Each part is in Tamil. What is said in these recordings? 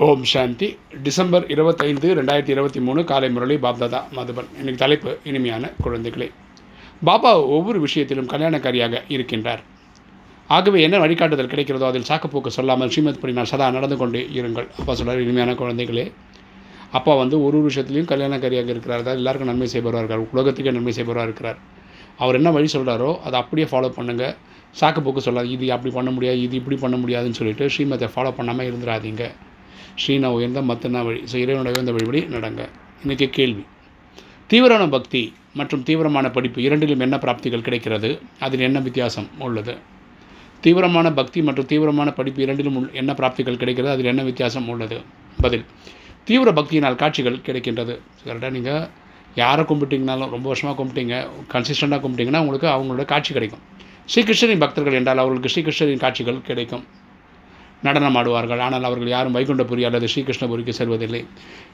ஓம் சாந்தி. டிசம்பர் இருபத்தைந்து ரெண்டாயிரத்தி இருபத்தி மூணு காலை முரளி பாப்தாதா மதுபன். இன்னைக்கு தலைப்பு இனிமையான குழந்தைகளே. பாபா ஒவ்வொரு விஷயத்திலும் கல்யாணக்காரியாக இருக்கின்றார். ஆகவே என்ன வழிகாட்டுதல் கிடைக்கிறதோ அதில் சாக்குப்போக்கு சொல்லாமல் ஸ்ரீமத் படி நான் சதா நடந்து கொண்டே இருங்கள். அப்பா சொல்கிறார் இனிமையான குழந்தைகளே. அப்பா வந்து ஒரு ஒரு விஷயத்துலையும் கல்யாணக்காரியாக இருக்கிறார். அதாவது எல்லாருக்கும் நன்மை செய்பவராக இருக்கார். உலகத்துக்கே நன்மை செய்பவராக இருக்கிறார். அவர் என்ன வழி சொல்கிறாரோ அதை அப்படியே ஃபாலோ பண்ணுங்கள் சாக்குப்போக்கு சொல்லாது. இது அப்படி பண்ண முடியாது இது இப்படி பண்ண முடியாதுன்னு சொல்லிட்டு ஸ்ரீமத்தை ஃபாலோ பண்ணாமல் இருந்துடாதீங்க ஸ்ரீனா உயர்ந்த மத்தனா வழி ஸோ இறைவனுடைய உயர்ந்த வழிபடி நடங்க. இன்றைக்கி கேள்வி. தீவிரமான பக்தி மற்றும் தீவிரமான படிப்பு இரண்டிலும் என்ன பிராப்திகள் கிடைக்கிறது? அதில் என்ன வித்தியாசம் உள்ளது? தீவிரமான பக்தி மற்றும் தீவிரமான படிப்பு இரண்டிலும் உள் என்ன பிராப்திகள் கிடைக்கிறது? அதில் என்ன வித்தியாசம் உள்ளது? பதில். தீவிர பக்தியினால் காட்சிகள் கிடைக்கின்றது. கரெக்டாக நீங்கள் யாரை கும்பிட்டிங்கனாலும் ரொம்ப வருஷமாக கும்பிட்டீங்க கன்சிஸ்டண்ட்டாக கும்பிட்டீங்கன்னா உங்களுக்கு அவங்களோட காட்சி கிடைக்கும். ஸ்ரீகிருஷ்ணரின் பக்தர்கள் என்றால் அவர்களுக்கு ஸ்ரீகிருஷ்ணரின் காட்சிகள் கிடைக்கும். நடனம் ஆடுவார்கள் ஆனால் அவர்கள் யாரும் வைகுண்டபுரி அல்லது ஸ்ரீகிருஷ்ணபுரிக்கு செல்வதில்லை.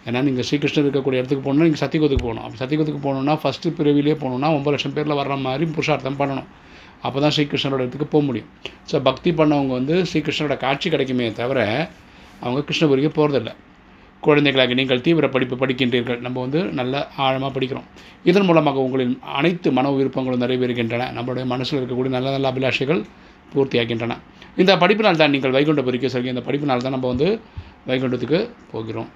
ஏன்னா நீங்கள் ஸ்ரீகிருஷ்ணர் இருக்கக்கூடிய இடத்துக்கு போகணுன்னா நீங்கள் சத்தியகுதுக்கு போகணும். அப்போ சத்தியகுதுக்கு போகணுன்னா ஃபஸ்ட்டு பிரிவிலே போகணுன்னா ஒம்பது லட்சம் பேரில் வர்ற மாதிரி புருஷார்த்தம் பண்ணணும். அப்போ தான் ஸ்ரீகிருஷ்ணரோட இடத்துக்கு போக முடியும். ஸோ பக்தி பண்ணவங்க வந்து ஸ்ரீகிருஷ்ணரோட காட்சி கிடைக்குமே தவிர அவங்க கிருஷ்ணபுரிக்கு போகிறதில்ல குழந்தைகளாக நீங்கள் தீவிர படிப்பு படிக்கின்றீர்கள். நம்ம வந்து நல்ல ஆழமாக படிக்கிறோம். இதன் மூலமாக உங்களின் அனைத்து மன விருப்பங்களும் நிறைவேறுகின்றன. நம்மளுடைய மனசில் இருக்கக்கூடிய நல்ல நல்ல அபிலாஷைகள் பூர்த்தியாகின்றன. இந்த படிப்பினால் தான் நீங்கள் வைகுண்டபுரிக்கு செல்கிற இந்த படிப்பினால் தான் நம்ம வந்து வைகுண்டத்துக்கு போகிறோம்.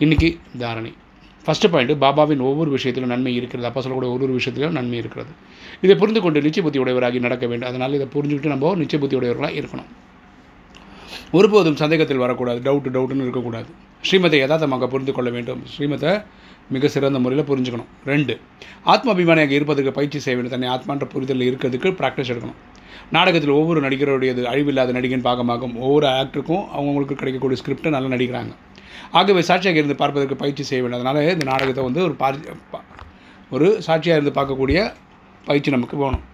இன்றைக்கி தாரணை. ஃபஸ்ட்டு பாயிண்ட் பாபாவின் ஒவ்வொரு விஷயத்திலும் நன்மை இருக்கிறது. அப்போ சொல்லக்கூடிய ஒவ்வொரு விஷயத்திலும் நன்மை இருக்கிறது. இதை புரிந்து கொண்டு நிச்சய புத்தி உடையவராகி நடக்க வேண்டும். அதனால் இதை புரிஞ்சுக்கிட்டு நம்ம நிச்சய புத்தி உடையவர்களாக இருக்கணும். ஒருபோதும் சந்தேகத்தில் வரக்கூடாது. டவுட்டு டவுட்டுன்னு இருக்கக்கூடாது. ஸ்ரீமதை யதார்த்தமாக புரிந்து கொள்ள வேண்டும். ஸ்ரீமத்தை மிக சிறந்த முறையில் புரிஞ்சுக்கணும். ரெண்டு ஆத்ம அபிமானியாக இருப்பதற்கு பயிற்சி செய்ய வேண்டும். தன்னை ஆத்மான்ற புரிதலில் இருக்கிறதுக்கு ப்ராக்டிஸ் எடுக்கணும். நாடகத்தில் ஒவ்வொரு நடிகருடையது அழிவில்லாத நடிகன் பாகமாகும். ஒவ்வொரு ஆக்டருக்கும் அவங்களுக்கு கிடைக்கக்கூடிய ஸ்கிரிப்டை நல்லா நடிக்கிறாங்க. ஆகவே சாட்சியாக இருந்து பார்ப்பதற்கு பயிற்சி செய்ய வேண்டும். அதனால் இந்த நாடகத்தை வந்து ஒரு பா ஒரு சாட்சியாக இருந்து பார்க்கக்கூடிய பயிற்சி நமக்கு வேணும்.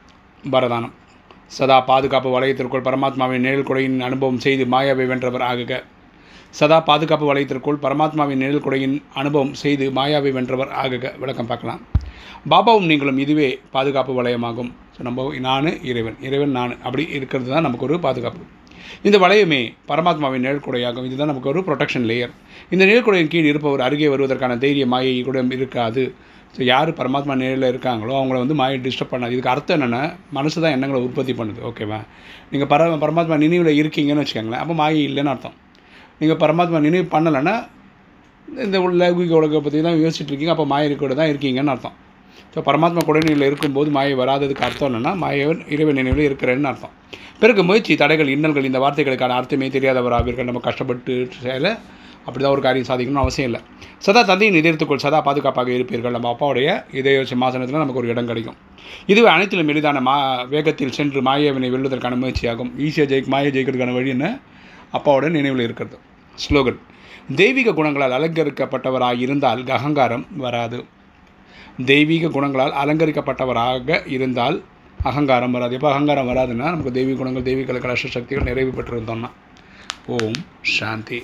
பரதானம் சதா பாதுகாப்பு வளையத்திற்குள் பரமாத்மாவின் நேழல் கொடையின் அனுபவம் செய்து மாயாவை வென்றவர் ஆகுக. சதா பாதுகாப்பு வளையத்திற்குள் பரமாத்மாவின் நிழல் குடையின் அனுபவம் செய்து மாயாவை வென்றவர். ஆக விளக்கம் பார்க்கலாம். பாபாவும் நீங்களும் இதுவே பாதுகாப்பு வளையமாகும். ஸோ நம்ம நான் இறைவன் இறைவன் நான். அப்படி இருக்கிறது தான் நமக்கு ஒரு பாதுகாப்பு. இந்த வளையமே பரமாத்மாவின் நிழற்குடையாகும் இதுதான் நமக்கு ஒரு ப்ரொடெக்ஷன் லேயர் இந்த நிழற்குடையின் கீழ் இருப்பவர் அருகே வருவதற்கான தைரிய மாயை கூட இருக்காது. ஸோ யார் பரமாத்மா நிலையில் இருக்காங்களோ அவங்கள வந்து மாயை டிஸ்டர்ப் பண்ணாது. இதுக்கு அர்த்தம் என்னென்னா மனசு தான் எண்ணங்களை உற்பத்தி பண்ணுது. ஓகேவா நீங்கள் பர பரமாத்மா நினைவில் இருக்கீங்கன்னு வச்சுக்கோங்களேன். அப்போ மாயை இல்லைன்னு அர்த்தம். நீங்கள் பரமாத்மா நினைவு பண்ணலைன்னா இந்த லௌகிக உலகை பற்றி தான் யோசிச்சுட்டு இருக்கீங்க அப்போ மாயை கூட தான் இருக்கீங்கன்னு அர்த்தம். ஸோ பரமாத்மா குடநிலையில் இருக்கும்போது மாயை வராததுக்கு அர்த்தம் என்னென்னா மாயவன் இறைவன் நினைவில் இருக்கிறேன்னு அர்த்தம். பிறகு முயற்சி தடைகள் இன்னல்கள் இந்த வார்த்தைகளுக்கான அர்த்தமே தெரியாதவராவீர்கள். நம்ம கஷ்டப்பட்டு செயல அப்படி தான் ஒரு காரியம் சாதிக்கணும்னு அவசியம் இல்லை. சதா தந்தையின் எதிர்த்துக்கொள் சதா பாதுகாப்பாக இருப்பீர்கள். நம்ம அப்பாவுடைய இதய சிம்மாசனத்தில் நமக்கு ஒரு இடம் கிடைக்கும். இதுவே அனைத்திலும் எளிதான மா வேகத்தில் சென்று மாயவினை வெல்வதற்கான முயற்சியாகும். ஈஸியாக ஜெயிக் மாயை ஜெயிக்கிறதுக்கான வழி என்ன? அப்பாவோட நினைவில் இருக்கிறது. ஸ்லோகன். தெய்வீக குணங்களால் அலங்கரிக்கப்பட்டவராக இருந்தால் அகங்காரம் வராது. தெய்வீக குணங்களால் அலங்கரிக்கப்பட்டவராக இருந்தால் அகங்காரம் வராது. எப்போ அகங்காரம் வராதுன்னா நமக்கு தெய்வீக குணங்கள் தெய்வீக கலாச சக்திகள் நிறைவு பெற்றிருந்தோம்னா. ஓம் சாந்தி.